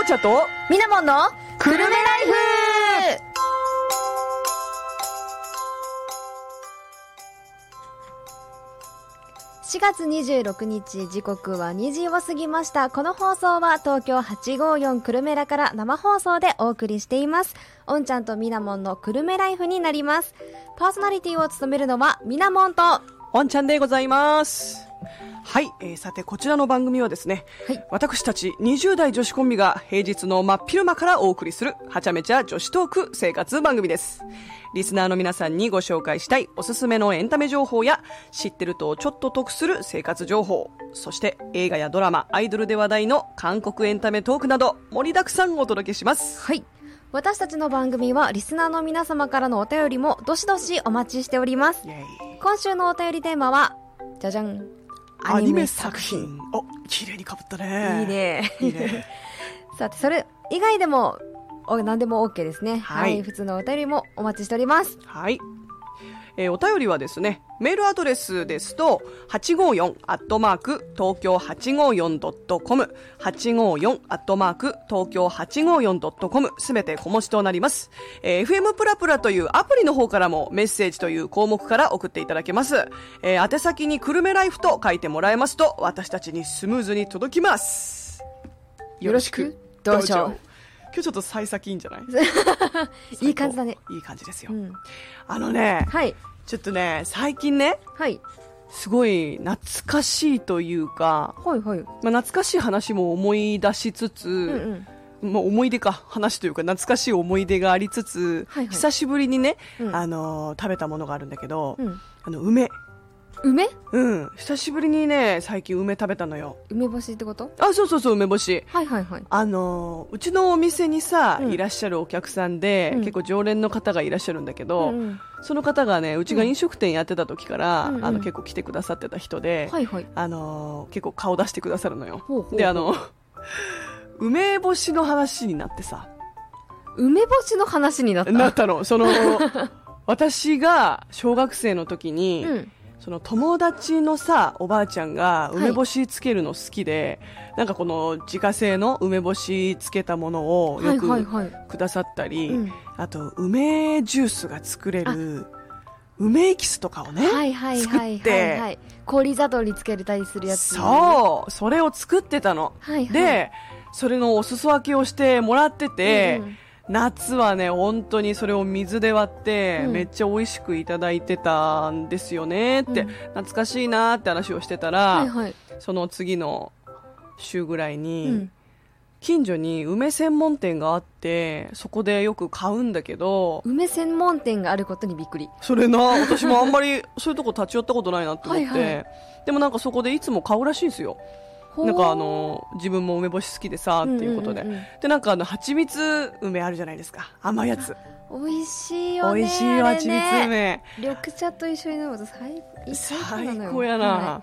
お茶とみなもんのくるめライフ。4月26日時刻は2時を過ぎました。この放送は東京854くるめらから生放送でお送りしています。おんちゃんとみなもんのくるめライフになります。パーソナリティを務めるのはみなもんとはワンちゃんでございます。はい、えーさてこちらの番組はですね、はい。私たち20代女子コンビが平日の真っ昼間からお送りするはちゃめちゃ女子トーク生活番組です。リスナーの皆さんにご紹介したいおすすめのエンタメ情報や知ってるとちょっと得する生活情報、そして映画やドラマ、アイドルで話題の韓国エンタメトークなど盛りだくさんお届けします。い。私たちの番組はリスナーの皆様からのお便りもどしどしお待ちしております。今週のお便りテーマはじゃじゃんアニメ作品。お、綺麗にかぶったね。いい。ねいいね。さてそれ以外でもお何でも OK ですねははいい、普通のお便りもお待ちしておりますはい。えーお便りはですね、メールアドレスですと、854アットマーク東京 854.com、854アットマーク東京 854.com、すべて小文字となります。えー FM プラプラというアプリの方からもメッセージという項目から送っていただけます。えー宛先にくるめライフと書いてもらえますと、私たちにスムーズに届きます。よろしくどうぞ今日ちょっと幸先いいんじゃない？いい感じだね。いい感じですよ。うん。あのね、はい。ちょっとね、最近ね、はい。すごい懐かしいというか、はいはい。まあ、懐かしい話も思い出しつつ、うんうん。まあ、思い出か話というか懐かしい思い出がありつつ、はいはい。久しぶりにね、うん。あのー食べたものがあるんだけど、うん。あの梅梅？うん。久しぶりにね最近梅食べたのよ。梅干しってこと？あそうそうそう梅干し。はいはいはい。あのーうちのお店にさ、うん。いらっしゃるお客さんで、うん。結構常連の方がいらっしゃるんだけど、うん。うんその方がねうちが飲食店やってた時から、うんうん。あの結構来てくださってた人で、はいはい。あのー結構顔出してくださるのよ。ほうほうほう。であの 梅干しの話になってさ。梅干しの話になった？なったの。その 私が小学生の時に、うんその友達のさおばあちゃんが梅干しつけるの好きで、なんかこの自家製の梅干しつけたものをよくはいはい。はいくださったり、うん。あと梅ジュースが作れる梅エキスとかをね、はいはいはい作っはい。氷砂糖につけたりするやつ。そう。それを作ってたの、はいはい。でそれのお裾分けをしてもらってて、うんうん夏はね本当にそれを水で割って、うん。めっちゃ美味しくいただいてたんですよね。って、うん。懐かしいなって話をしてたら、はいはい。その次の週ぐらいに、うん。近所に梅専門店があってそこでよく買うんだけど梅専門店があることにびっくり。それな私もあんまりそういうとこ立ち寄ったことないなって思って。はいはい。でもなんかそこでいつも買うらしいんですよなんかあの自分も梅干し好きでさっていうことで、でなんかあの蜂蜜梅あるじゃないですか。甘いやつ。美味しいよね美味しいよ蜂蜜ね梅。緑茶と一緒に飲むと最最高やな、は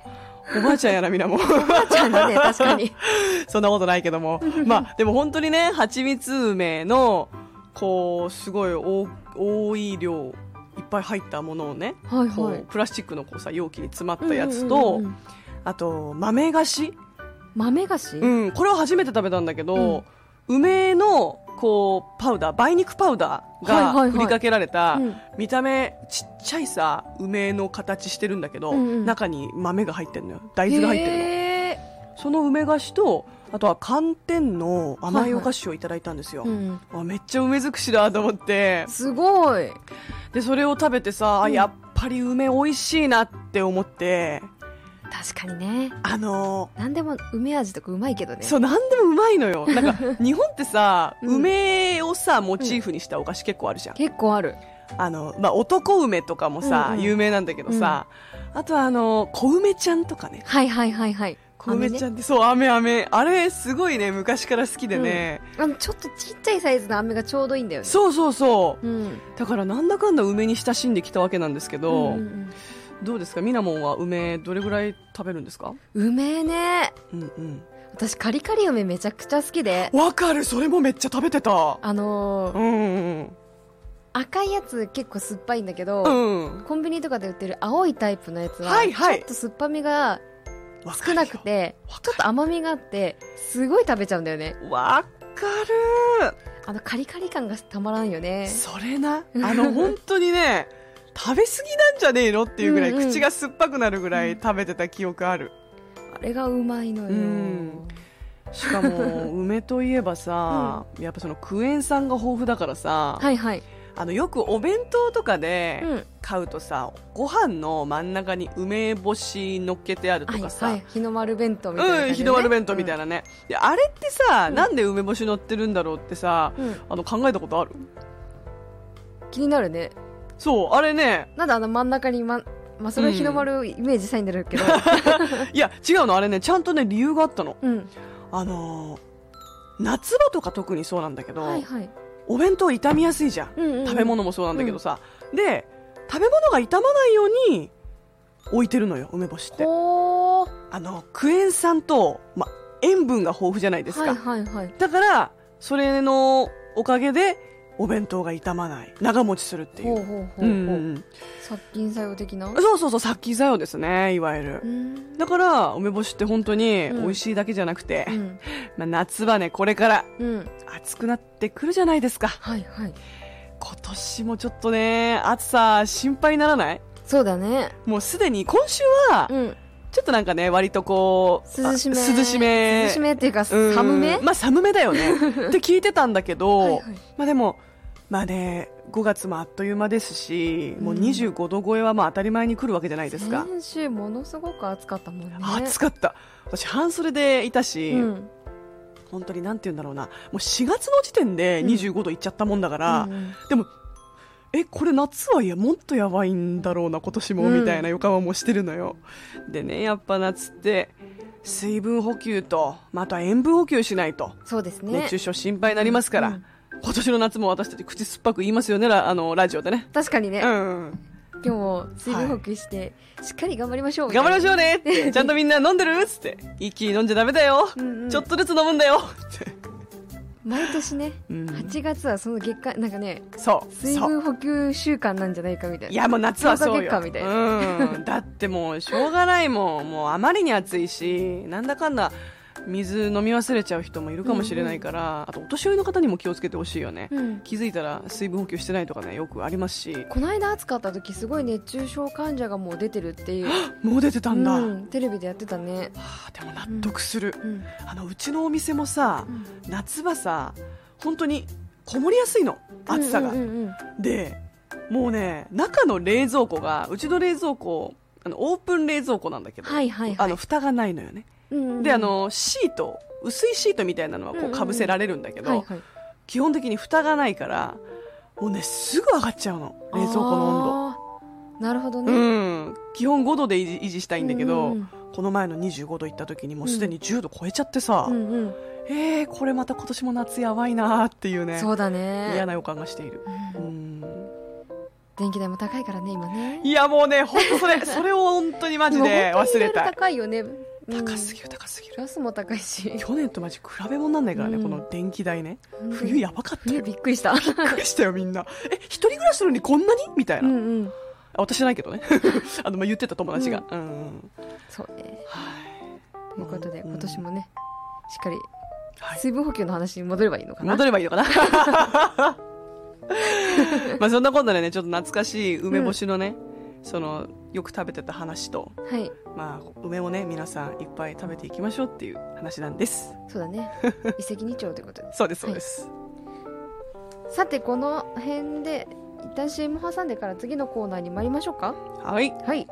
おばあちゃんやなみんなも。いおばあちゃんだね確かに。そんなことないけども。まあでも本当にね蜂蜜梅のこうすごい多多い量いっぱい入ったものをね、はいこうはいプラスチックのこうさ容器に詰まったやつと、あと豆菓子、豆菓子？うん、これを初めて食べたんだけど、梅のこうパウダー梅肉パウダーはいはいはい。が振りかけられた、うん。見た目ちっちゃいさ梅の形してるんだけど、うんうん。中に豆が入ってるのよ。大豆が入ってるの。へその梅菓子とあとは寒天の甘いお菓子をいただいたんですよ、ーうん。わめっちゃ梅尽くしだと思って。すごい。でそれを食べてさ、あうん。やっぱり梅美味しいなって思って確かにね。あの何でも梅味とかうまいけどね。そう何でもうまいのよ。なんか日本ってさ、うん。梅をさモチーフにしたお菓子結構あるじゃん、結構ある。あの、まあ、男梅とかもさ、うんうん。有名なんだけどさ、あとはあの小梅ちゃんとかね。はいはいはいはい。小梅ちゃんんって、そう飴飴あれすごいね昔から好きでね、あのちょっとちっちゃいサイズの飴がちょうどいいんだよね。そうそうそう。うん。だからなんだかんだ梅に親しんできたわけなんですけど、うんうんどうですか？みなもんは梅どれぐらい食べるんですか？うん梅ね。うん私カリカリ梅めちゃくちゃ好きで。うんわかる。それもめっちゃ食べてた。あのーうんうん赤いやつ結構酸っぱいんだけど、うんうん。コンビニとかで売ってる青いタイプのやつは、はいはい。ちょっと酸っぱみが少なくてちょっと甘みがあってすごい食べちゃうんだよね。わる。あのカリカリ感がたまらんよね。それな。あの本当にね食べ過ぎなんじゃねえのっていうぐらい、うんうん。口が酸っぱくなるぐらい食べてた記憶ある、あれがうまいのよ、うん。しかも梅といえばさ、やっぱそのクエン酸が豊富だからさ、はいはい。あのよくお弁当とかでうん。買うとさ、ご飯の真ん中に梅干し乗っけてあるとはいかさ、はい日の丸弁当みたいな感じで、うん、ね、日の丸弁当みたいな、なね、であれってさ、うん。なんで梅干し乗ってるんだろうってさ、うん。あの考えたことある？気になるねそうあれね。なんであの真ん中にままあそれは日の丸イメージしたいんだろうけど。いや違うの。あれねちゃんとね理由があったの。うん。あのー夏場とか特にそうなんだけど、はいはい、お弁当傷みやすいじゃん、うんうんうん。食べ物もそうなんだけどさ、で食べ物が傷まないように置いてるのよ梅干しって。ほー。あのクエン酸と、ま、塩分が豊富じゃないですか、はいはいはい。だからそれのおかげでお弁当が傷まない。長持ちするっていう。ほうほうほうほう、うんうんうん。殺菌作用的な？そうそうそう殺菌作用ですねいわゆる、うん。だから梅干しって本当にうん。美味しいだけじゃなくて、うん。まあ、夏はねこれからうん。暑くなってくるじゃないですか。はいはい。今年もちょっとね暑さ心配にならない？そうだね。もうすでに今週はうん。ちょっとなんかね割とこう涼しめあ涼しめ。涼しめっていうかうん。寒め？まあ寒めだよね。って聞いてたんだけどはいはい。まあでもまあね5月もあっという間ですし、もううん25度超えはまあ当たり前に来るわけじゃないですか、先週ものすごく暑かったもんね。暑かった。私半袖でいたし、うん。本当になんて言うんだろうな。もう4月の時点で25度いっちゃったもんだから、うんうん。でもえこれ夏はいやもっとやばいんだろうな今年も、うん。みたいな予感はもうしてるのよ。でねやっぱ夏って水分補給と、まあ、あとは塩分補給しないと。そうですね。熱中症心配になりますから、うん今年の夏も私たち口酸っぱく言いますよね。ラあのラジオでね。確かにね、うん。今日も水分補給して、しっかり頑張りましょう頑張りましょうね。ちゃんとみんな飲んでるっつって。一気に飲んじゃダメだよ、うんうん。ちょっとずつ飲むんだよ。って、毎年ね、うん。8月はその月間なんかねそう。水分補給習慣なんじゃないかみたいな。いやもう夏はそうよ。みたいうん、だってもうしょうがないもん。もうあまりに暑いしなんだかんだ水飲み忘れちゃう人もいるかもしれないから、あとお年寄りの方にも気をつけてほしいよね、うん。気づいたら水分補給してないとかねよくありますし。この間暑かった時すごい熱中症患者がもう出てるっていう、もう出てたんだ、うん、テレビでやってたね、はあでも納得する、うん。あのうちのお店もさ、うん。夏場さ本当にこもりやすいの。暑さが、うんうんうんうん。でもうね中の冷蔵庫がうちの冷蔵庫あのオープン冷蔵庫なんだけど、はいはいはい。あの蓋がないのよねうんうんうん。であのシート薄いシートみたいなのはこうかぶせられるんだけど、はいはい。基本的に蓋がないからもうねすぐ上がっちゃうの。冷蔵庫の温あー。なるほど度、ね、うん、基本5度で維持維持したいんだけど、うんうんこの前の25度行った時にもうすでに10度超えちゃってさ、うんうん。えー、これまた今年も夏やばいなーっていうねそうだね。嫌な予感がしている、うん。うん。電気代も高いからね今ね。いやもうね本当それそれを本当にマジで忘れたい。高いよね、うん高すぎる高すぎる。ガスも高いし。去年とマジ比べ物になんないからね、うん。この電気代ね。うん。冬やばかった冬よ。びっくりした。びっくりしたよみんな。え一人暮らしなのにこんなに？みたいな、うんうん。あ私じゃないけどね。あの、まあ、言ってた友達が、うんうん。そうね。はい。ということでうん。今年もねしっかりはい。水分補給の話に戻ればいいのかな？戻ればいいのかな？まあそんなことでねちょっと懐かしい梅干しのね、そのよく食べてた話とはい。まあ梅をね皆さんいっぱい食べていきましょうっていう話なんです。そうだね。一石二鳥ということで。そうですそうです、さてこの辺で一旦 CM 挟んでから次のコーナーに参りましょうか。はい。はい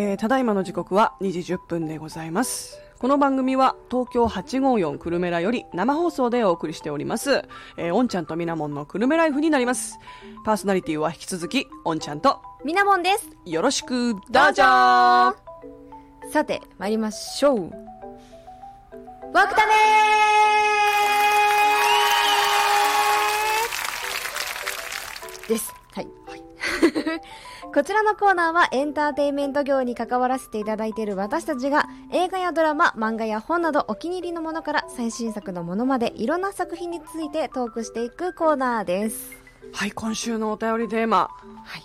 えーただいまの時刻は2時10分でございます。この番組は東京854くるめらより生放送でお送りしております。えー、おんちゃんとみなもんのくるめライフになります。パーソナリティは引き続き、おんちゃんとみなもんですよろしく、どうぞさて参りましょうワクタメですはい、こちらのコーナーはエンターテインメント業に関わらせていただいている私たちが映画やドラマ、漫画や本などお気に入りのものから最新作のものまでいろんな作品についてトークしていくコーナーです。はい、今週のお便りテーマ、はい。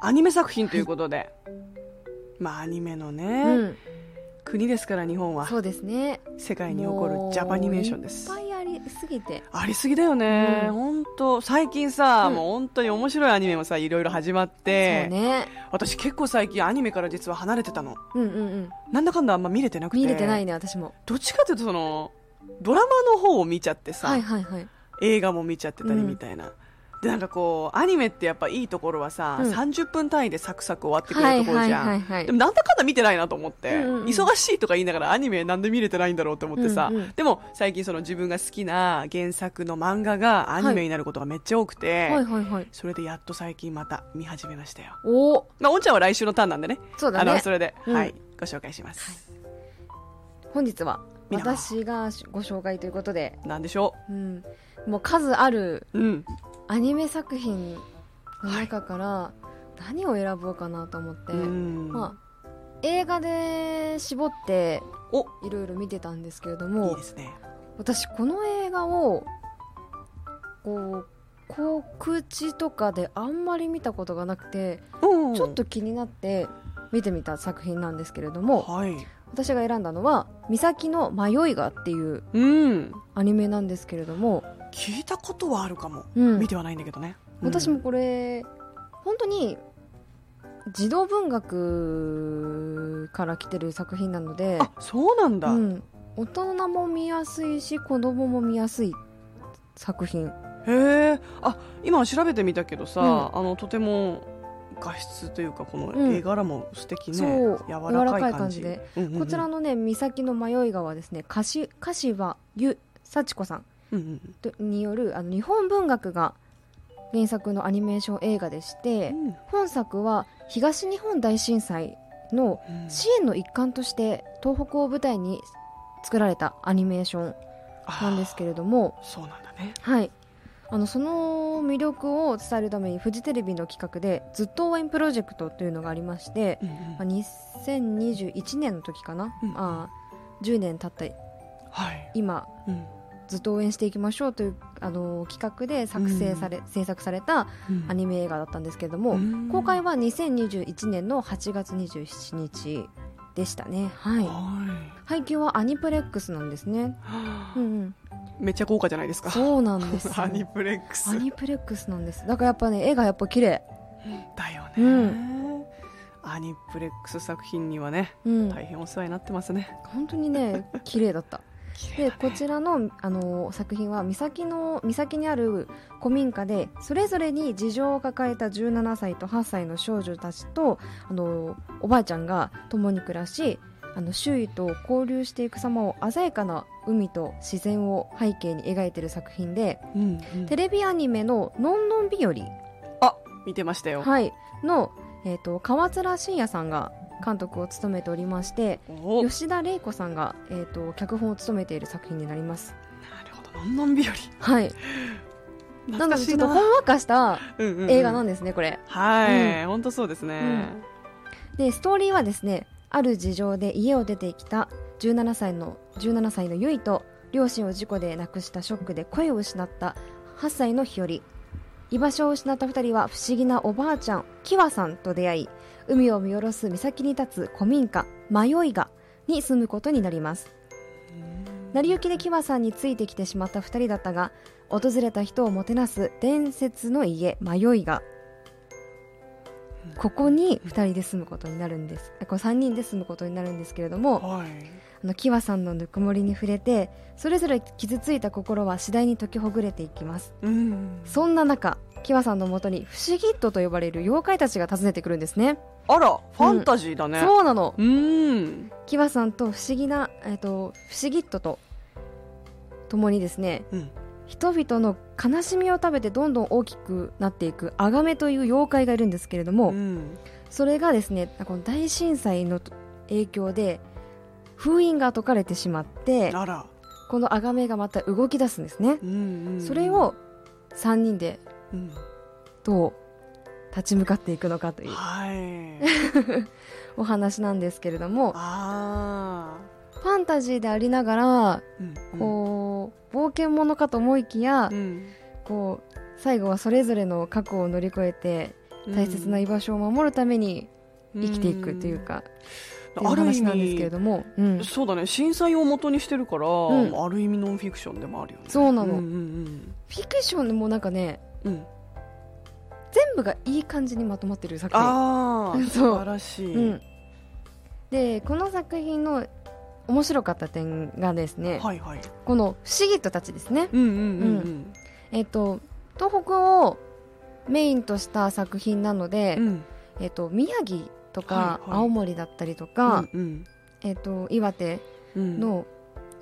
アニメ作品ということで、まあアニメのね、うん。国ですから日本はそうですね。世界に誇るジャパニメーションですいっぱいありすぎて。ありすぎだよね、うん本当最近さ、うんもう本当に面白いアニメもさいろいろ始まっそうて、ね。私結構最近アニメから実は離れてたのうんうんうん。なんだかんだあんま見れてなくて見れてないね、私も。どっちかというとそのドラマの方を見ちゃってさ、はいはいはい。映画も見ちゃってたりみたいな、でなんかこうアニメってやっぱいいところはさ、うん。30分単位でサクサク終わってくはいれるところじゃん、はいはいはいでもなんだかんだ見てないなと思って、うんうんうん。忙しいとか言いながらアニメなんで見れてないんだろうって思ってさ、うんうん。でも最近その自分が好きな原作の漫画がアニメになることがめっちゃ多くて、はい。はいはい。それでやっと最近また見始めましたよ。お。おまあおんちゃんは来週のターンなんでね。そうだね。あのそれで、うん。はいご紹介します、本日は私がご紹介ということで、なんでしょう。ん、もう数あるううんアニメ作品の中から何を選ぼうかなと思って、うん。まあ、映画で絞ってお。いろいろ見てたんですけれどいいもですね。私この映画をこう告知とかであんまり見たことがなくてうん。ちょっと気になって見てみた作品なんですけれどもはい。私が選んだのは「岬の迷いが」っていううん。アニメなんですけれども、聞いたことはあるかも、うん。見てはないんだけどね、私もこれ本当に児童文学から来てる作品なのであそうなんだ、うん、大人も見やすいし子供も見やすい作品。へえ。あ今調べてみたけどさ、あのとても画質というかこのうん。絵柄も素敵ね、そう。柔らかい感じ。柔らかい感じで、うんうんうん。こちらのね岬の迷いがはですね。柏柏ゆ幸子さんによるあの日本文学が原作のアニメーション映画でして、うん。本作は東日本大震災のうん。支援の一環として東北を舞台に作られたアニメーションなんですけれどもそうなんだね。はい。あのその魅力を伝えるためにフジテレビの企画で「ずっと応援プロジェクト」というのがありまして、うんうん。まあ、2021年の時かな、うんあー10年経ったはい、今うんずっと応援していきましょうというあの企画で作成され、制作されたうん。アニメ映画だったんですけれども、うん。公開は2021年の8月27日でしたね。はい。はい。配給はアニプレックスなんですね、はあ。うんうん、めっちゃ豪華じゃないですか。そうなんですよ。アニプレックス。アニプレックスなんです。だからやっぱね絵がやっぱ綺麗。だよね、うん。アニプレックス作品にはねうん。大変お世話になってますね、本当にね綺麗だったでこちらのあの作品は岬の岬にある古民家でそれぞれに事情を抱えた17歳と8歳の少女たちとあのおばあちゃんが共に暮らしあの周囲と交流していく様を鮮やかな海と自然を背景に描いている作品でうんうん。テレビアニメの「のんのん日和」あ見てましたよ、はい、の、えー、と川面信也さんが監督を務めておりまして吉田玲子さんが、えー、と脚本を務めている作品になります。るほど。のんのん日和はい、な。の懐かちょっとほんわかしたうんうんうん。映画なんですね、これ。はい、本当そうですね、で、ストーリーはですね、ある事情で家を出てきた17歳の、17歳のゆいと、両親を事故で亡くしたショックで声を失った8歳の日和。居場所を失った2人は不思議なおばあちゃん、キワさんと出会い、海を見下ろす岬に立つ古民家、迷いがに住むことになります。成り行きでキワさんについてきてしまった2人だったが訪れた人をもてなす伝説の家迷いが。ここに2人で住むことになるんです。これ3人で住むことになるんですけれどもはい。あのキワさんのぬくもりに触れてそれぞれ傷ついた心は次第に解きほぐれていきます。うん。そんな中キワさんのもとに不思議っとと呼ばれる妖怪たちが訪ねてくるんですね。あらファンタジーだね、そうなの。うん。キワさんと不思議な、えっと不思議っとと共にですねうん。人々の悲しみを食べてどんどん大きくなっていくアガメという妖怪がいるんですけれども、うん。それがですねこの大震災の影響で封印が解かれてしまってこのアガメがまた動き出すんですね、うんうんうん。それ、を3人でうんどう立ち向かっていくのかという。はい。お話なんですけれども。あファンタジーでありながらーうん。こう冒険者かと思いきやうん。こう最後はそれぞれの過去を乗り越えて大切な居場所を守るために生きていくというか、っていうある意話なんですけれ味ども、うん、そうだね。震災を元にしてるから、ん。ある意味ノンフィクションでもあるよね。そうなの。うんうんフィクションもなんかねうん。うん全部がいい感じにまとまってる作品。あ 素晴らしい、うん、でこの作品の面白かった点がですね、はいはい。この不思議とたちですね、うんうんうんえっと東北をメインとした作品なので、うん。うんえっと宮城とかはいはい。青森だったりとか、うん。えっと岩手うん。の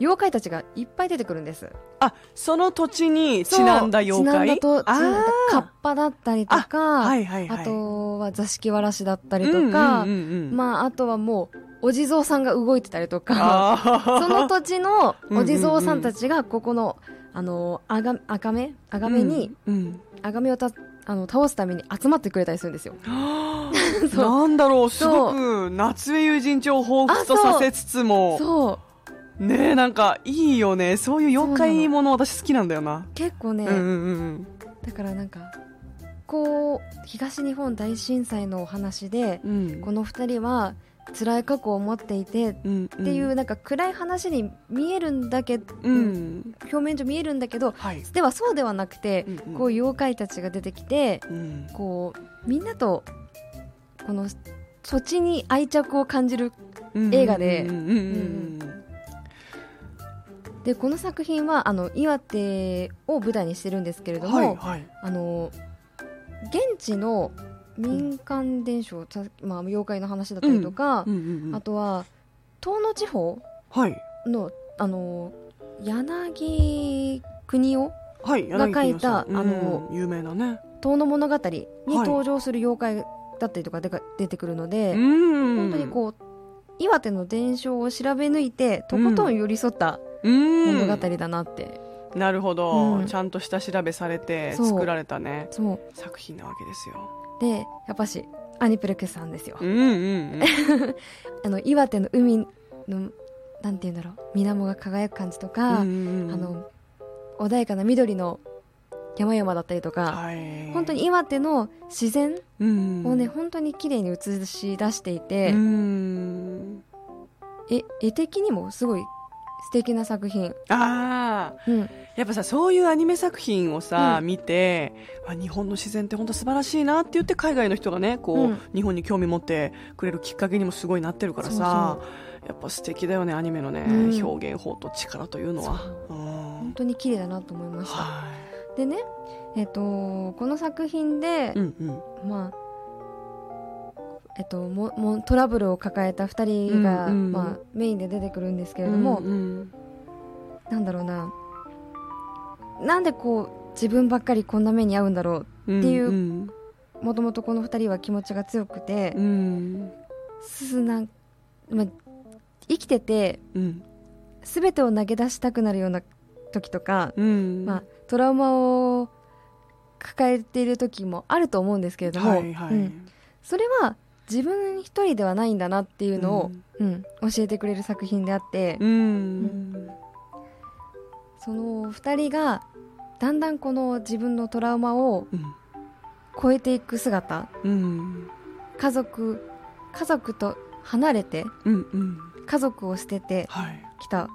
妖怪たちがいっぱい出てくるんです。あその土地にちなんだ妖怪？ちなんだとちあなんだカッーパだったりとかはいはいはい。あとは座敷わらしだったりとか、うんうんうんうん。まああとはもうお地蔵さんが動いてたりとかその土地のお地蔵さんたちがここのあのあが赤目赤目に、うんうん。赤目をたあの倒すために集まってくれたりするんですよ。なんだろう。すごく夏目友人帳を彷彿とさせつつも。そうねえなんかいいよね。そういう妖怪もの私好きなんだよな。結構ね、うんうんうんだからなんかこう東日本大震災のお話でうん。うんこの2人は辛い過去を持っていてっうん。ていうなんか暗い話に見えるんだけど、うん。表面上見えるんだけどはい。ではそうではなくて、うんうん。こう妖怪たちが出てきてうん。こうみんなとこの土地に愛着を感じる映画ででこの作品はあの岩手を舞台にしてるんですけれうんども、はいはい。あの現地の民間伝承、たまあ、妖怪の話だったりとか、うんうんうんあとは東野地方はい。のあの柳国夫はいが書いた柳国さん。あのうん有名なね。遠野物語にはい。登場する妖怪だったりとかでか出てくるので、うん。本当にこう岩手の伝承を調べ抜いてとことん寄り添ったうん物語だなって、なるほど、うん。ちゃんと下調べされて作られたね。そう。作品なわけですよ。でやっぱしアニプレックスさんですよ、うんうんうん。あの岩手の海のなんて言うんだろう。水面が輝く感じとか、うんうんうん。あの穏やかな緑の山々だったりとか、はい。本当に岩手の自然うん。をね、本当に綺麗に映し出していて、うん。え絵的にもすごい素敵な作品、ああうん、やっぱさそういうアニメ作品をさ、うん。見てあ日本の自然って本当素晴らしいなって言って海外の人がねこう、うん。日本に興味持ってくれるきっかけにもすごいなってるからさやっぱ素敵だよねアニメのね、うん。表現法と力というのは。本当に綺麗だなと思いました。はでねえっ、とこの作品でい、うんうん。まあえっと、ももトラブルを抱えた2人が、うんうん。まあ、メインで出てくるんですけれども、うんなんだろうな。なんでこう自分ばっかりこんな目に遭うんだろうん、っていうんもともとこの2人は気持ちが強くてう、ん。すなんまあ、生きててうん。全てを投げ出したくなるような時とか、うん。まあ、トラウマを抱えている時もあると思うんですけれども、はいはい、うん。それは自分一人ではないんだなっていうのを、うん。教えてくれる作品であって、うん。その2人がだんだんこの自分のトラウマをうん。超えていく姿。うん。家族家族と離れてうんうん。家族を捨ててはい。きた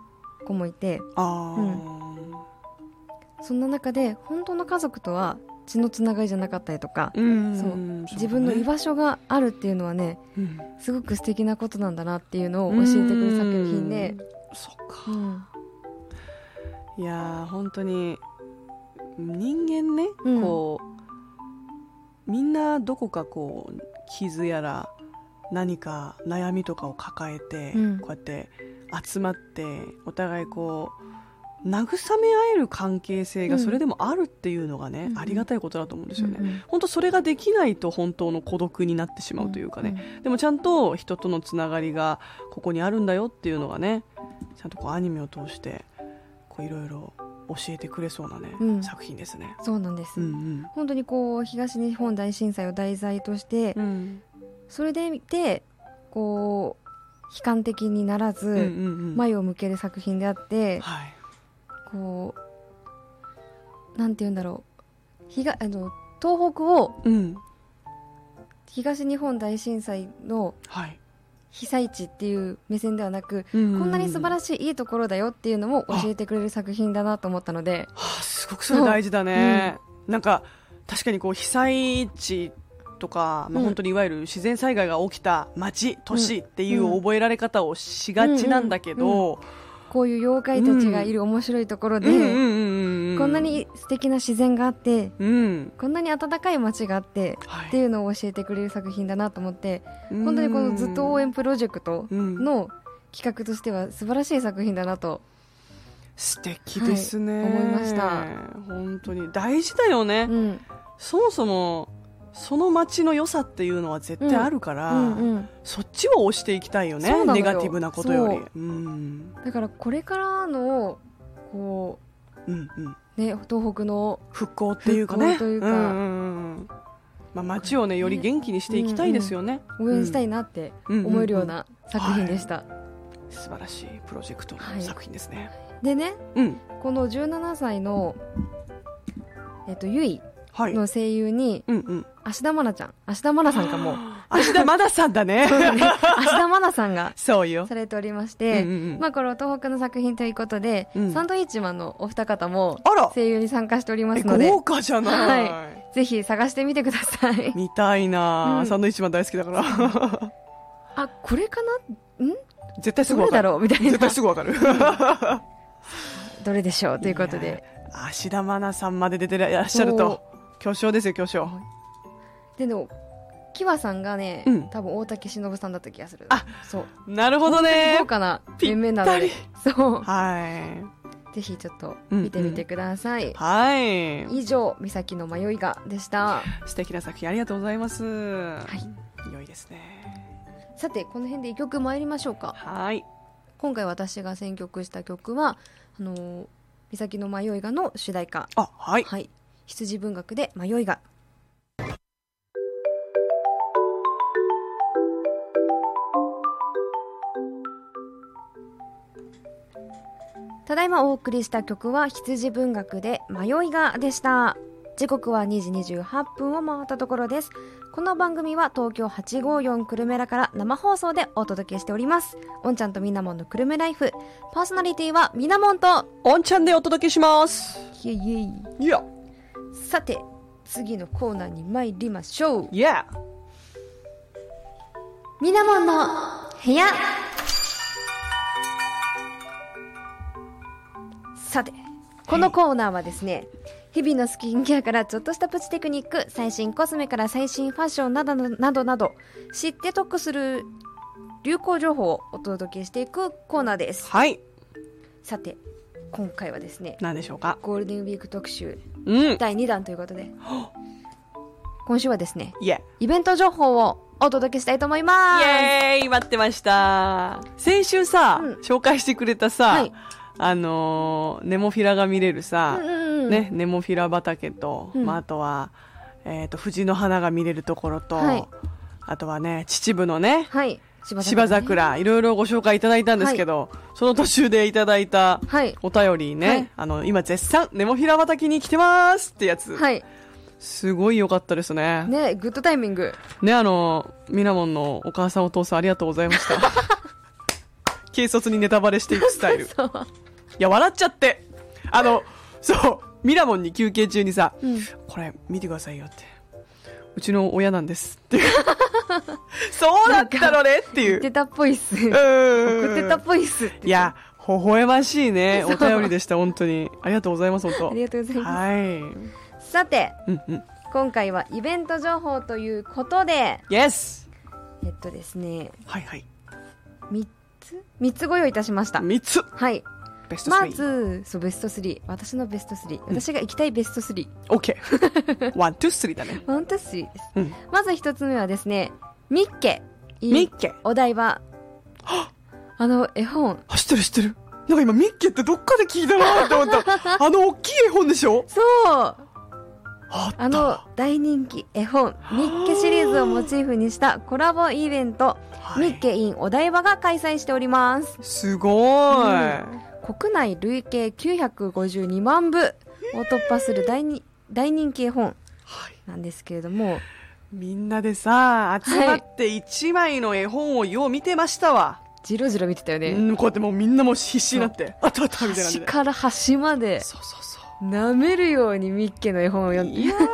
子もいて。ああそんな中で本当の家族とは血のつながりじゃなかったりとか、うん。そう。ね。自分の居場所があるっていうのはねうん。すごく素敵なことなんだなっていうのを教えてくれる作品で、そっかうん。いやー本当に人間ね、うん。こうみんなどこかこう傷やら何か悩みとかを抱えて、うん。こうやって集まってお互いこう慰め合える関係性がうん。それでもあるっていうのがね、うんありがたいことだと思うんですよね、うんうん本当それができないと本当の孤独になってしまうというかね、でもちゃんと人とのつながりがここにあるんだよっていうのがねちゃんとこうアニメを通してこういろいろ教えてくれそうなね、うん。作品ですね。そうなんです、うん本当にこう東日本大震災を題材として、うん。うんそれで見てこう悲観的にならず、うんうんうん。前を向ける作品であってはいこうなんて言うんだろう。東あの東北をうん。東日本大震災のはい。被災地っていう目線ではなく、こんこんなに素晴らしいいいところだよっていうのも教えてくれる作品だなと思ったので。はあ、すごくそれ大事だね、なんか確かにこう被災地とか、まあ、うん。本当にいわゆる自然災害が起きた町、都市っていう覚えられ方をしがちなんだけど、こういう妖怪たちがいる面白いところで、こんなに素敵な自然があってうん、こんなに温かい街があってはい。っていうのを教えてくれる作品だなと思って本当にこのずっと応援プロジェクトうん。の企画としては素晴らしい作品だなと、素敵ですね、はい思いました。本当に。大事だよね、うん。そもそもその街の良さっていうのは絶対あるから、うんうん、そっちを押していきたいよねネガティブなことより。そう。うん。だからこれからのこうんうん。う、ね、東北の復興っていうかね。というか。んうんうん。まあ、街をねより元気にしていきたいですよね、応援したいなって思えるような作品でした、素晴らしいプロジェクトはい。の作品ですね、でねうん。この17歳の、えっと、ゆいはい。の声優にうんうん芦田愛菜ちゃん。芦田愛菜さんかも。芦田愛菜さん だね。芦田愛菜さんがそうよ。されておりまして、うんうんうん。まあ、これは東北の作品ということで、うん。サンドイッチマンのお二方も声優に参加しておりまえすので。豪華じゃない、はぜひ探してみてください。見たいな、うん。サンドイッチマン大好きだから。あこれかな？ん？絶対すぐどれだわかるろう？みたいな。絶対すぐわかる。どれでしょう？ということで。芦田愛菜さんまで出てらっしゃると。巨匠ですよ巨匠でもキワさんがね、うん。多分大竹しのぶさんだった気がする。あそう。なるほどね。豪華な面々なので。ぴそう。はい。ぜひちょっと見てみてください、はい。以上「三崎の迷いが」でした。素敵な作品ありがとうございます。はい。良いですね。さてこの辺で一曲参りましょうか。はい。今回私が選曲した曲は「あのー三崎の迷いが」の主題歌。あはい。はい。羊文学で迷いがただいまお送りした曲は羊文学で迷いがでした。時刻は2時28分を回ったところです。この番組は東京854久留米らから生放送でお届けしております。おんちゃんとみなもんの久留米ライフ。パーソナリティはみなもんと。オンちゃんでお届けします。イエイイエイ。いや。さて次のコーナーに参りましょう。いや。みなもんの部屋さてこのコーナーはですね日々のスキンケアからちょっとしたプチテクニック最新コスメから最新ファッションなどなどなど知って得する流行情報をお届けしていくコーナーです。はい。さて今回はですね何でしょうか？ゴールデンウィーク特集うん。第2弾ということで 今週はですねイベント情報をお届けしたいと思いまイすエーイ待ってました。先週さ、うん。紹介してくれたさ、はいあのーネモフィラが見れるさ、ね、ネモフィラ畑と、うん。まあ、あとは、えっ、と、藤の花が見れるところと、はい。あとはね、秩父のね、はい。芝芝桜、いろいろご紹介いただいたんですけど、その途中でいただいたはい。お便りね、はい。あの、今絶賛、ネモフィラ畑に来てますってやつ、はい。すごい良かったですね。ねグッドタイミング。ね、あの、みなもんのお母さんお父さんありがとうございました。軽率にネタバレしていくスタイル。いそうや、笑っちゃって。あの、そう、ミラモンに休憩中にさ、うんこれ見てくださいよって。うちの親なんですっていう。そうだったのねっていう。言ってたっぽいっすうん送ってたっぽいっすいや、微笑ましいね、お便りでした、本当に。ありがとうございます、本ありがとうござい当。ます、はい。うんさてうん。今回はイベント情報ということで Yes えっとですねはいはい。3つ？3つご用意いたしました3つ。はいベストま3。ずそうベスト3私のベスト3私が行きたいベスト3、OK。one、two、three だね。 one two three です。うん。まず1つ目はですねミッケ。ミッケ。お台場あの絵本。あ、知ってる知ってる。なんか今ミッケってどっかで聞いたなって思った。あの大きい絵本でしょ？そう。あの大人気絵本ミッケシリーズをモチーフにしたコラボイベント、はい。ミッケ in お台場が開催しております。すごい、国内累計952万部を突破する大に大人気絵本はい。なんですけれども。みんなでさ集まって一枚の絵本をよう見てましたわ、じろじろ見てたよね、うん、こうやってもうみんなもう必死になってあったあったみたいな端から端までそうそうそ舐めるようにミッケの絵本をう読んで。いやー見て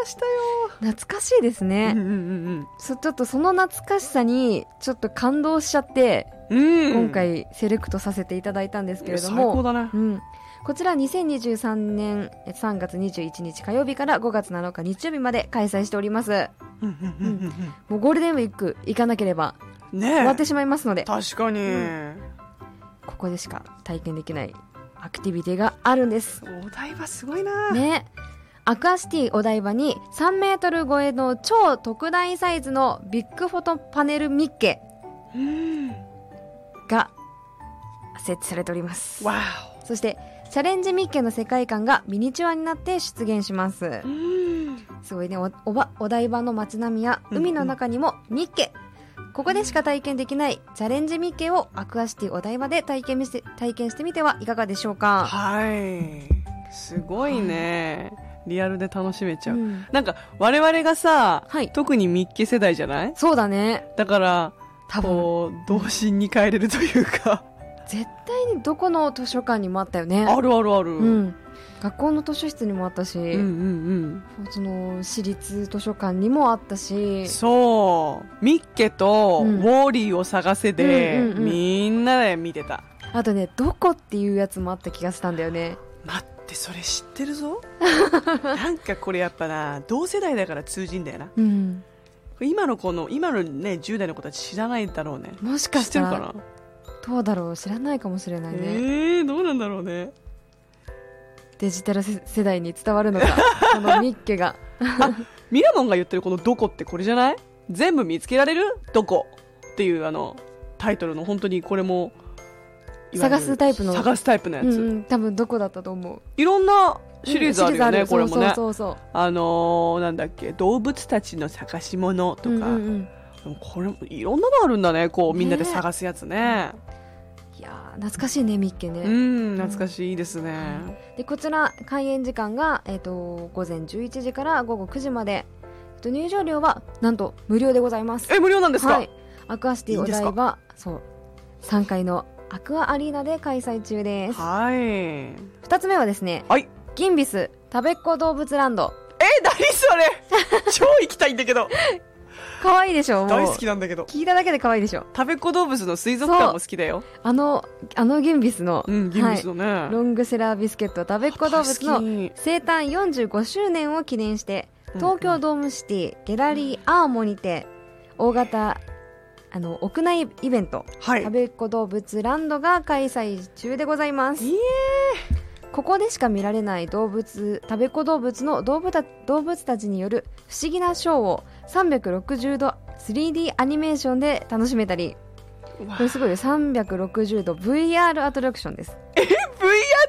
ましたよ。懐かしいですね、うんうんそちょっとその懐かしさにちょっと感動しちゃって、うんうん今回セレクトさせていただいたんですけれど最もね。うん、こちら2023年3月21日火曜日から5月7日日曜日まで開催しております。うんうんうんもうゴールデンウィーク行かなければ終わってしまいますので、確かに、ここでしか体験できないアクティビティがあるんです。お台場すごいな、ね。アクアシティお台場に3メートル超えの超特大サイズのビッグフォトパネルミッケ。うんが設置されております。わそしてチャレンジミッケの世界観がミニチュアになって出現します。すごいね。おおばお台場の街並みや海の中にもミッケ、ここでしか体験できないチャレンジミッケをアクアシティお台場で体験して体験してみてはいかがでしょうか、はい。すごいね、リアルで楽しめちゃう、うん。なんか我々がさ、はい。特にミッケ世代じゃない？そうだね。だから多分童心に帰れるというか、絶対にどこの図書館にもあったよね。あるあるある、うん、学校の図書室にもあったし、うんうんその私立図書館にもあったうし。んそう。ミッケとウうん。ォーリーを探せで、うんうんうん。みんなで見てた。あとねどこっていうやつもあった気がしたんだよね。待ってそれ知ってるぞ。なんかこれやっぱな同世代だから通じんだよな。うん今の子の今のね10代の子たち知らないだろうね。もしかしてたらな？どうだろう知らないかもしれないね、えー、どうなんだろうね。デジタル世世代に伝わるのか。このミッケが。ミラモンが言ってるこの「どこ」ってこれじゃない？全部見つけられる？どこ？っていうあのタイトルの本当にこれも探すタイプの。探すタイプのやつ、うんうん多分どこだったと思う。いろんなシリーズあるよね、うんシこれもね。そうそうそうあのーなんだっけ動物たちの探し物とか、そううんうん。うんこれもいろんなのあるんだねこうみんなで探すやつね。いやー懐かしいねミッケね、うん懐かしいですね、でこちら開園時間が、えー、と午前11時から午後9時まで、えっと入場料はなんと無料でございます。え無料なんですか、はい。アクアシティお台場そう。3階のアクアアリーナで開催中です。はい。2つ目はですねはいギンビス食べっ子動物ランド。え何それ？超行きたいんだけど。可愛いでしょ？大好きなんだけど。聞いただけで可愛いでしょ？食べっ子動物の水族館も好きだよ。あのあのギンビスの、うんギンビスのね、はいロングセラービスケット食べっ子動物大の生誕45周年を記念して東京ドームシティギャラリーアーモにて大型あの屋内イベントはい。食べっ子動物ランドが開催中でございます。いえここでしか見られない動物食べっ子動物の動物た動物たちによる不思議なショーを360度 3D アニメーションで楽しめたり。これすごいよ。360度 VR アトラクションです。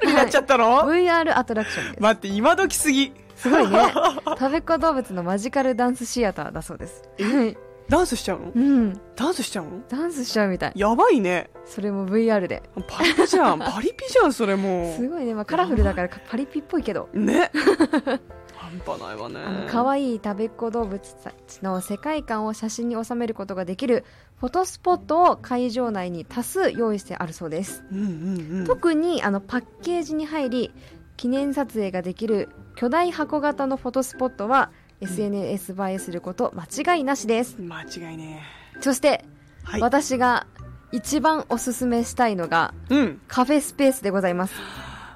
VR になっちゃったの、VR アトラクションです。待って今時すぎ。すごいね。食べっ子動物のマジカルダンスシアターだそうです。はいダンスしちゃうの？うん。ダンスしちゃうの？ダンスしちゃうみたい。やばいね。それも VR で。パリピじゃん。パリピじゃんそれも。すごいね、まあ、カラフルだからパリピっぽいけど。うね。半端ないわね。あの可愛い食べっ子動物たちの世界観を写真に収めることができるフォトスポットを会場内に多数用意してあるそうです、うんうんうん。特にあのパッケージに入り記念撮影ができる巨大箱型のフォトスポットは SNS 映えすること間違いなしです。間違いね。そして、はい。私が一番おすすめしたいのがうん。カフェスペースでございます。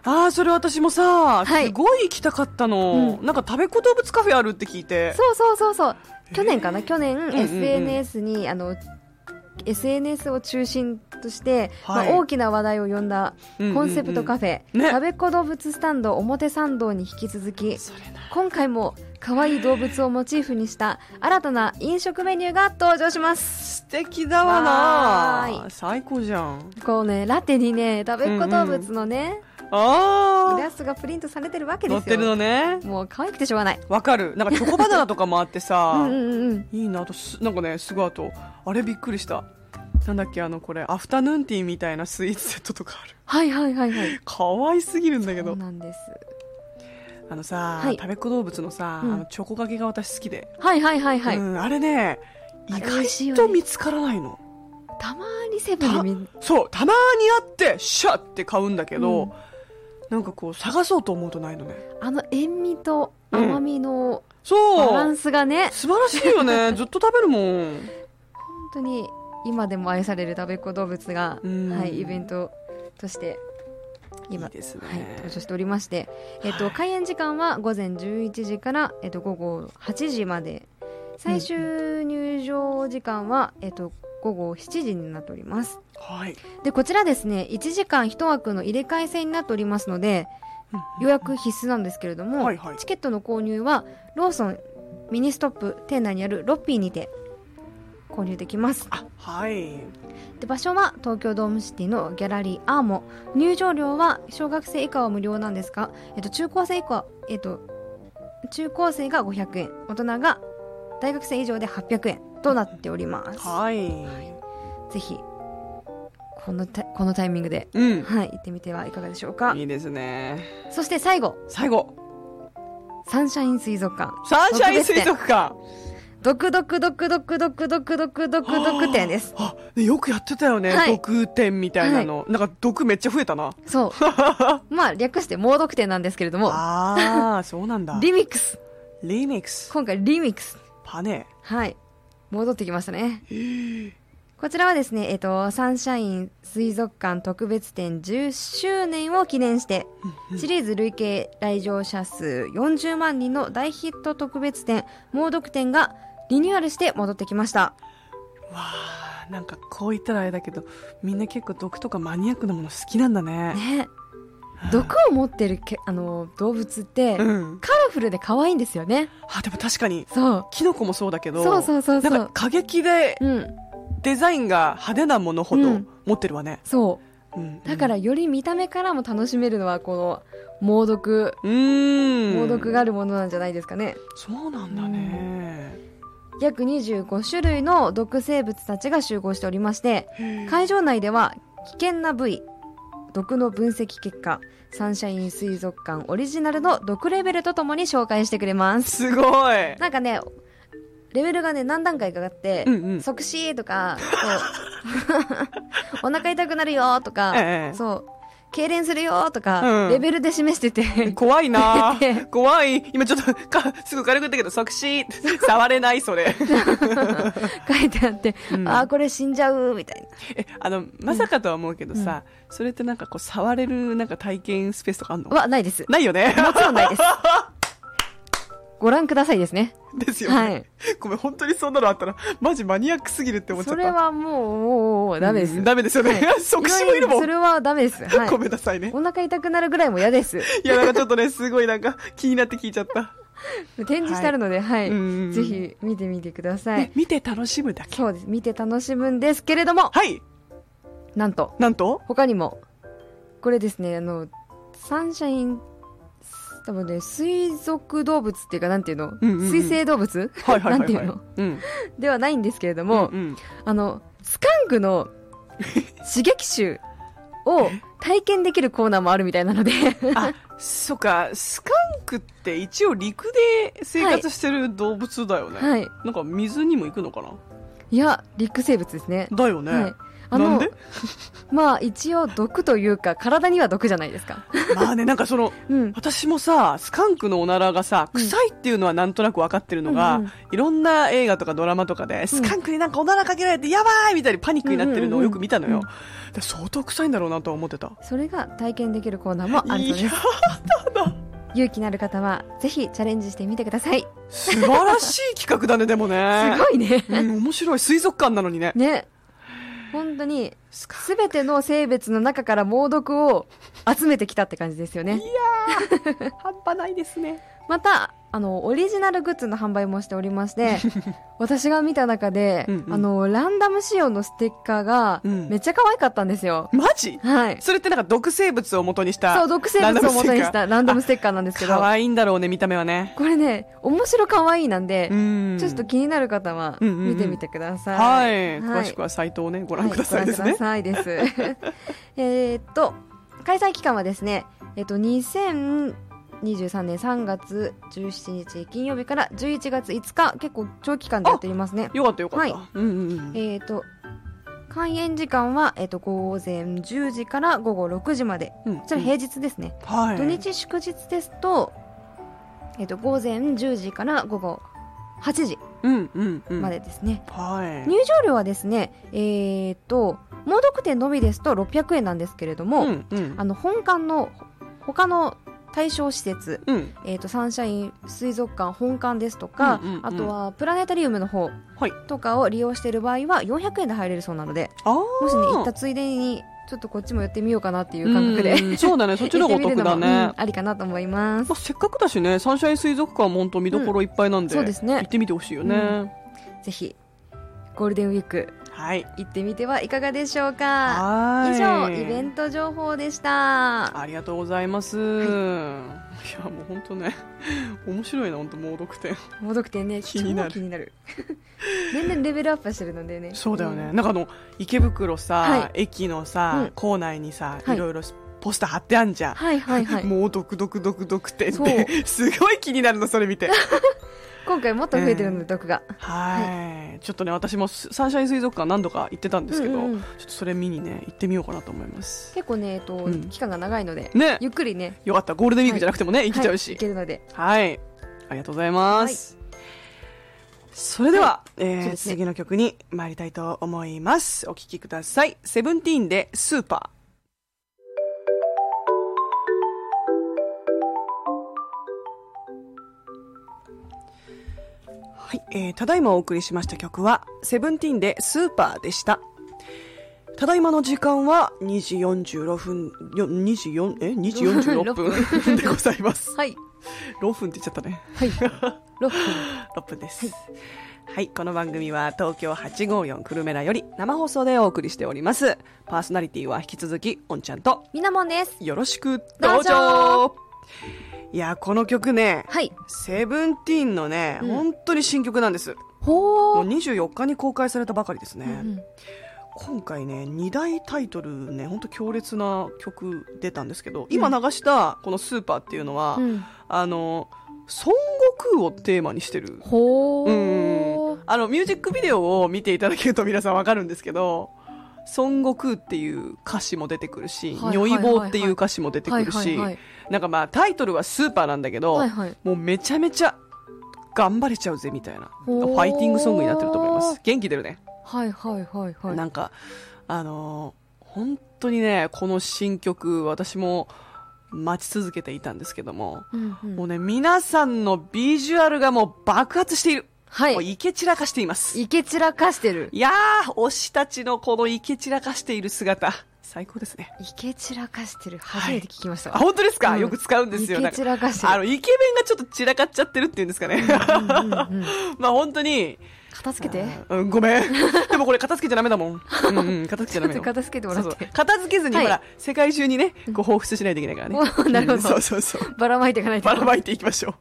ああそれ私もさ、はい。すごい行きたかったの、うなんか食べっ子動物カフェあるって聞いて。そうそうそうそう。去年かな、へー去年、んうん SNS にあの SNS を中心として、はい。まあ、大きな話題を呼んだコンセプトカフェ、ね。食べっ子動物スタンド表参道に引き続き。今回も可愛い動物をモチーフにした新たな飲食メニューが登場します。素敵だわな。最高じゃん。こうねラテにね食べっ子動物のね、イあラストがプリントされてるわけあですよ。乗ってるのね。もう可愛くてしょうがない。わかる。なんかチョコバナナとかもあってうさんうんうんうん。いいな。あとすなんかねすごいあとあれびっくりした。なんだっけあのこれアフタヌーンティーみたいなスイーツセットとかある。はいはいはいはい。可愛すぎるんだけそうどなんですあのさ、はい。食べっ子動物のさ、うん。あのチョコがけが私好きで、はいはいはいはい、うん、あれね意あれ美味しいよね。外と見つからないの。たまにセブンで見そうたまにあってシャッて買うんだけど、うん。なんかこう探そうと思うとないのね。あの塩味と甘みのそう。バランスがね、素晴らしいよね。ずっと食べるもん。本当に今でも愛される食べっ子動物が、うん。はい、イベントとして今ね、はい、登場しておりまして、えっと開演時間は午前11時から、えっと午後8時まで。最終入場時間は、えっと午後7時になっております。はい。でこちらですね1時間1枠の入れ替え制になっておりますので予約必須なんですけれども、はいはい。チケットの購入はローソンミニストップ店内にあるロッピーにて購入できます。あはい。で場所は東京ドームシティのギャラリーアーモ。入場料は小学生以下は無料なんですが、えっと、中高生以下、えっと、中高生が500円。大人が大学生以上で800円となっております。はい、ぜひこのタこのタイミングで、うん。はい、行ってみてはいかがでしょうか。いいですね。そして最後。最後。サンシャイン水族館。サンシャイン水族館ドクドクドクドクドクドクドクドクドク店ですあよくやってたよね、はい毒店みたいなの、なんか毒めっちゃ増えたなそうまあ略して猛毒店なんですけれどもああそうなんだリミックスリミックス今回リミックスパネはい戻ってきましたねこちらはですね、えっと、サンシャイン水族館特別展10周年を記念して、シリーズ累計来場者数40万人の大ヒット特別展、猛毒展がリニューアルして戻ってきました。わあなんかこう言ったらあれだけどみんな結構毒とかマニアックなもの好きなんだねね。毒を持ってるけあの動物って、うんカラフルで可愛いんですよね。あでも確かにそう。キノコもそうだけどそうそうそうそうなんか過激でうん。デザインが派手なものほどうん持ってるわね、そう。うんだからより見た目からも楽しめるのはこの猛毒、うーん猛毒があるものなんじゃないですかね。そうなんだね、約25種類の毒生物たちが集合しておりまして会場内では危険な部位毒の分析結果サンシャイン水族館オリジナルの毒レベルとともに紹介してくれます。すごい。なんかねレベルがね何段階かあって、うんうん。即死とか お腹痛くなるよとか、ええ。そう痙攣するよとか、うん。レベルで示してて。怖いな。で怖い。今ちょっとかすぐ軽く言ったけど即死 触れないそれ。書いてあって、うん。ああこれ死んじゃうみたいな。えあのまさかとは思うけどさ、それってなんかこう触れるなんか体験スペースとかあんの？はないです。ないよね。もちろんないです。ご覧くださいですね。ですよね、はい。ごめん本当にそんなのあったらマジマニアックすぎるって思っちゃった。それはもう、もう、ダメです。うんダメですよね、はい。即死もいるもん。それはダメです。はごめんなさいね。い。お腹痛くなるぐらいも嫌です。いやなんかちょっとねすごいなんか気になって聞いちゃった、展示してあるので、はい。ぜひ見てみてください。ね見て楽しむだけ。そうです。見て楽しむんですけれども、はい。なんと、なんと？他にも、これですね、あの、サンシャイン、多分ね、水族動物っていうか、なんていうの、うんうんうん。水生動物？なんていうの？うん。ではないんですけれども、うんうん。あの、スカンクの 刺激臭を体験できるコーナーもあるみたいなので、あそっか。スカンクって一応陸で生活してる動物だよね、はい。なんか水にも行くのかな？いや、陸生物ですね。だよね、はい。あのなんで、まあ一応毒というか、体には毒じゃないですか。まあねなんかそのうん。私もさスカンクのおならがさうん臭いっていうのはなんとなく分かってるのが、うんうんいろんな映画とかドラマとかで、スカンクになんかおならかけられてやばいみたいにパニックになってるのをよく見たのよ、うんうんで相当臭いんだろうなとは思ってたそれが体験できるコーナーもあるそうです。勇気のある方は、ぜひチャレンジしてみてください。素晴らしい企画だねでもね すごいね。うん、面白い水族館なのにねね。本当に、すべての生物の中から猛毒を集めてきたって感じですよね。半端ないですね また、あの、オリジナルグッズの販売もしておりまして、私が見た中で、うんうんあの、ランダム仕様のステッカーが、うんめっちゃ可愛かったんですよ。マジ？はい。それってなんか毒生物を元にした。そう、毒生物を元にしたランダムステッカー なんですけど可、愛いんだろうね、見た目はね。これね、面白可愛いなんで、うん。ちょっと気になる方はうんうんうん見てみてください。はい。詳しくはサイトをね、ご覧くださいですねはご。覧くださいです。えーっと、開催期間はですね、えっと、2023年3月17日金曜日から11月5日、結構長期間でやっておりますね。よかったよかった。はいうんうんうん。えーっと、開演時間は、えっと、午前10時から午後6時まで。うんこちら平日ですね。はい。土日祝日ですと、えっと、午前10時から午後8時うんうんうん。までですね。はい。入場料はですね、えーっと、猛毒店のみですと600円なんですけれども、うんうん。あの、本館の他の対象施設、うん。えーっと、サンシャイン水族館本館ですとか、うんうんうんあとはプラネタリウムの方はい。とかを利用している場合は400円で入れるそうなので。もしね、行ったついでに、ちょっとこっちも寄ってみようかなっていう感覚で。うんそうだね、そっちの方がお得だねうん。ありかなと思いますまあ、。せっかくだしね、サンシャイン水族館も本当見どころいっぱいなんで、そうですね行ってみてほしいよね。うんぜひ、ゴールデンウィークはい。行ってみてはいかがでしょうか？はい。以上、イベント情報でした。ありがとうございます。い、や、もう本当ね、面白いな、本当猛毒店。猛毒店ね、気になる超気になる。年々レベルアップしてるのでね。そうだよね。んなんかあの、池袋さ、はい駅のさ、うん構内にさ、はいいろいろポスター貼ってあんじゃん。はいはいはい。もう毒毒毒毒店って、すごい気になるの、それ見て。今回もっと増えてるので、毒が。はい、ちょっとね、私もスサンシャイン水族館何度か行ってたんですけど、ちょっとそれ見にね、行ってみようかなと思います。結構ね、えっと、うん期間が長いので、ねゆっくりね、よかった、ゴールデンウィークじゃなくてもね、行けちゃうはいし行。けるので。はい、ありがとうございます。それでは、えーそうですね次の曲に参りたいと思います。お聴きください。セブンティーンでスーパー。はい、えーただいまお送りしました曲は、セブンティーンでスーパーでした。ただいまの時間は2時46分、よ24、え ?2 時46分 でございます。はい。6分って言っちゃったね。はい。6分。6分です。はい、この番組は東京854久留米らより生放送でお送りしております。パーソナリティは引き続き、おんちゃんとみなもんです。よろしくどうぞいや、この曲ね、はい。セブンティーンのね、うん本当に新曲なんです。ほー。もう24日に公開されたばかりですね。うん今回ね、2大タイトルね、本当強烈な曲出たんですけど、今流したこのスーパーっていうのは、うん。あの、孫悟空をテーマにしてるほうー。んあのミュージックビデオを見ていただけると皆さんわかるんですけど孫悟空っていう歌詞も出てくるし、如意棒っていう歌詞も出てくるし、はいはいはいなんかまあタイトルはスーパーなんだけど、はいはい。もうめちゃめちゃ頑張れちゃうぜみたいなファイティングソングになってると思います元気出るね、はいはいはいはい。なんかあのー本当にねこの新曲私も待ち続けていたんですけども、うんうんもうね皆さんのビジュアルがもう爆発している、はい。もうイケ散らかしていますいけ散らかしてる。いやー、推したちのこのイケ散らかしている姿、最高ですね。いけ散らかしてる。初めて聞きましたあ、わ。本当ですか、うんよく使うんですよ。いけなんか散らかしてる。あの、イケメンがちょっと散らかっちゃってるっていうんですかね。まあ本当に、片付けて。うん、ごめん。でもこれ片付けちゃダメだもん。うん、うん、片付けちゃダメだもん。片付けてもらってそうそう片付けずに、はいほら、世界中にね、こう、放出しないといけないからね。おなるほどうんそうそうそう。ばらまいていかないと。ばらまいていきましょう。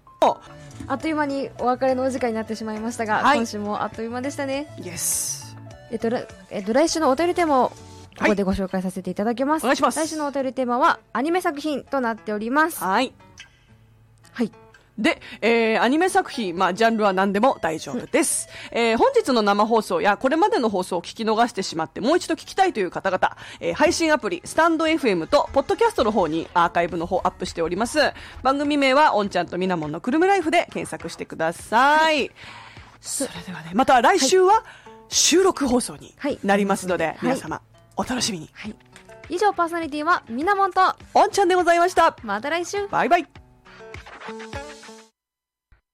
あっという間にお別れのお時間になってしまいましたが、はい今週もあっという間でしたね。イエス。えっと、らえっと、来週のお便りテーマをここでご紹介させていただきます。お願いします来週のお便りテーマはアニメ作品となっております。はい。はい。で、えー、アニメ作品、まあ、ジャンルは何でも大丈夫です。えー、本日の生放送やこれまでの放送を聞き逃してしまってもう一度聞きたいという方々、えー、配信アプリ、スタンド FM と、ポッドキャストの方にアーカイブの方アップしております。番組名は、おんちゃんとみなもんのくるむライフで検索してください。それではね、また来週は収録放送にはいなりますので、い皆様、お楽しみに。はい。以上、パーソナリティはみなもんと、おんちゃんでございました。また来週バイバイ。